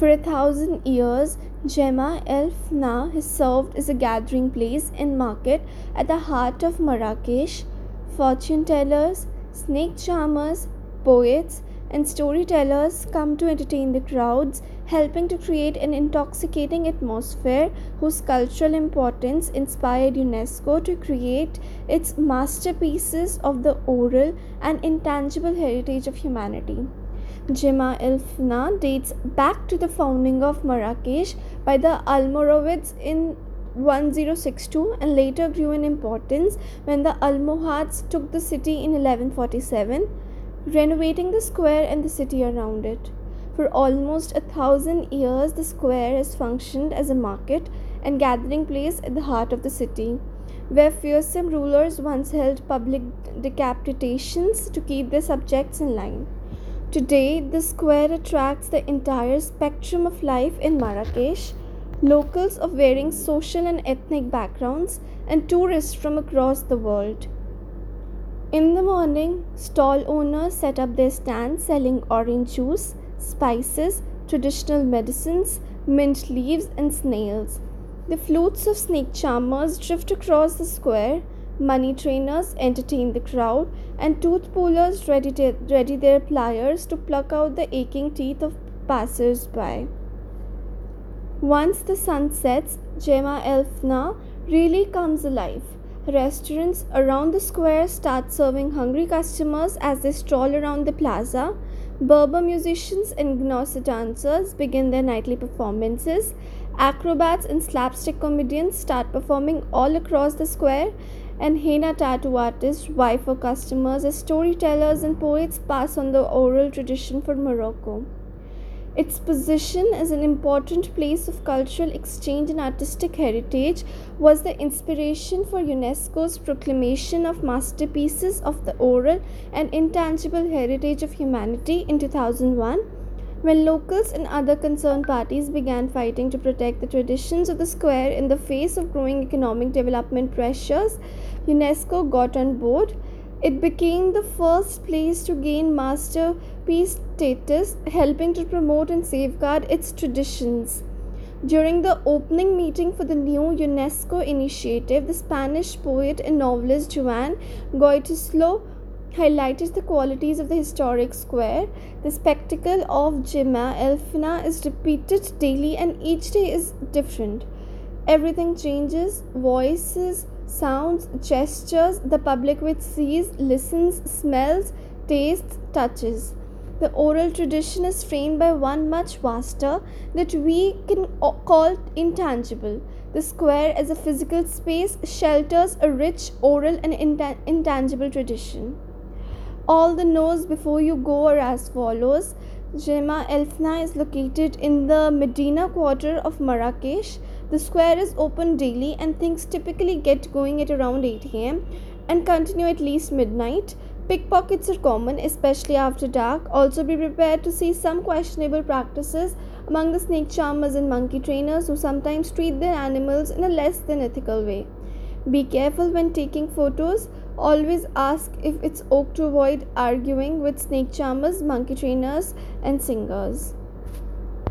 For a thousand years, Jema El Fna has served as a gathering place and market at the heart of Marrakesh. Fortune tellers, snake charmers, poets, and storytellers come to entertain the crowds, helping to create an intoxicating atmosphere whose cultural importance inspired UNESCO to create its masterpieces of the oral and intangible heritage of humanity. Jema el Fna dates back to the founding of Marrakesh by the Almoravids in 1062 and later grew in importance when the Almohads took the city in 1147 renovating the square and the city around it. For almost a thousand years, the square has functioned as a market and gathering place at the heart of the city, where fearsome rulers once held public decapitations to keep their subjects in line. Today, the square attracts the entire spectrum of life in Marrakesh locals of varying social and ethnic backgrounds, and tourists from across the world. In the morning, stall owners set up their stands selling orange juice, spices, traditional medicines, mint leaves, and snails. The flutes of snake charmers drift across the square, money trainers entertain the crowd, and tooth pullers ready, ready their pliers to pluck out the aching teeth of passers by. Once the sun sets, Jema El Fna really comes alive. Restaurants around the square start serving hungry customers as they stroll around the plaza. Berber musicians and Gnawa dancers begin their nightly performances. Acrobats and slapstick comedians start performing all across the square. And henna tattoo artists vie for customers as storytellers and poets pass on the oral tradition for Morocco. Its position as an important place of cultural exchange and artistic heritage was the inspiration for UNESCO's proclamation of masterpieces of the oral and intangible heritage of humanity in 2001 when locals and other concerned parties began fighting to protect the traditions of the square in the face of growing economic development pressures, UNESCO got on board it became the first place to gain masterpiece status, helping to promote and safeguard its traditions. During the opening meeting for the new UNESCO initiative, the Spanish poet and novelist Juan Goytisolo highlighted the qualities of the historic square. The spectacle of Jema El Fna is repeated daily and each day is different. Everything changes, voices, sounds, gestures, the public which sees, listens, smells, tastes, touches. The oral tradition is framed by one much vaster that we can call intangible. The square, as a physical space, shelters a rich oral and intangible tradition. All the no's before you go are as follows. Jema El Fna is located in the Medina quarter of Marrakesh. The square is open daily and things typically get going at around 8 am and continue at least midnight. Pickpockets are common, especially after dark. Also, be prepared to see some questionable practices among the snake charmers and monkey trainers who sometimes treat their animals in a less than ethical way. Be careful when taking photos. Always ask if it's okay to avoid arguing with snake charmers, monkey trainers, and singers.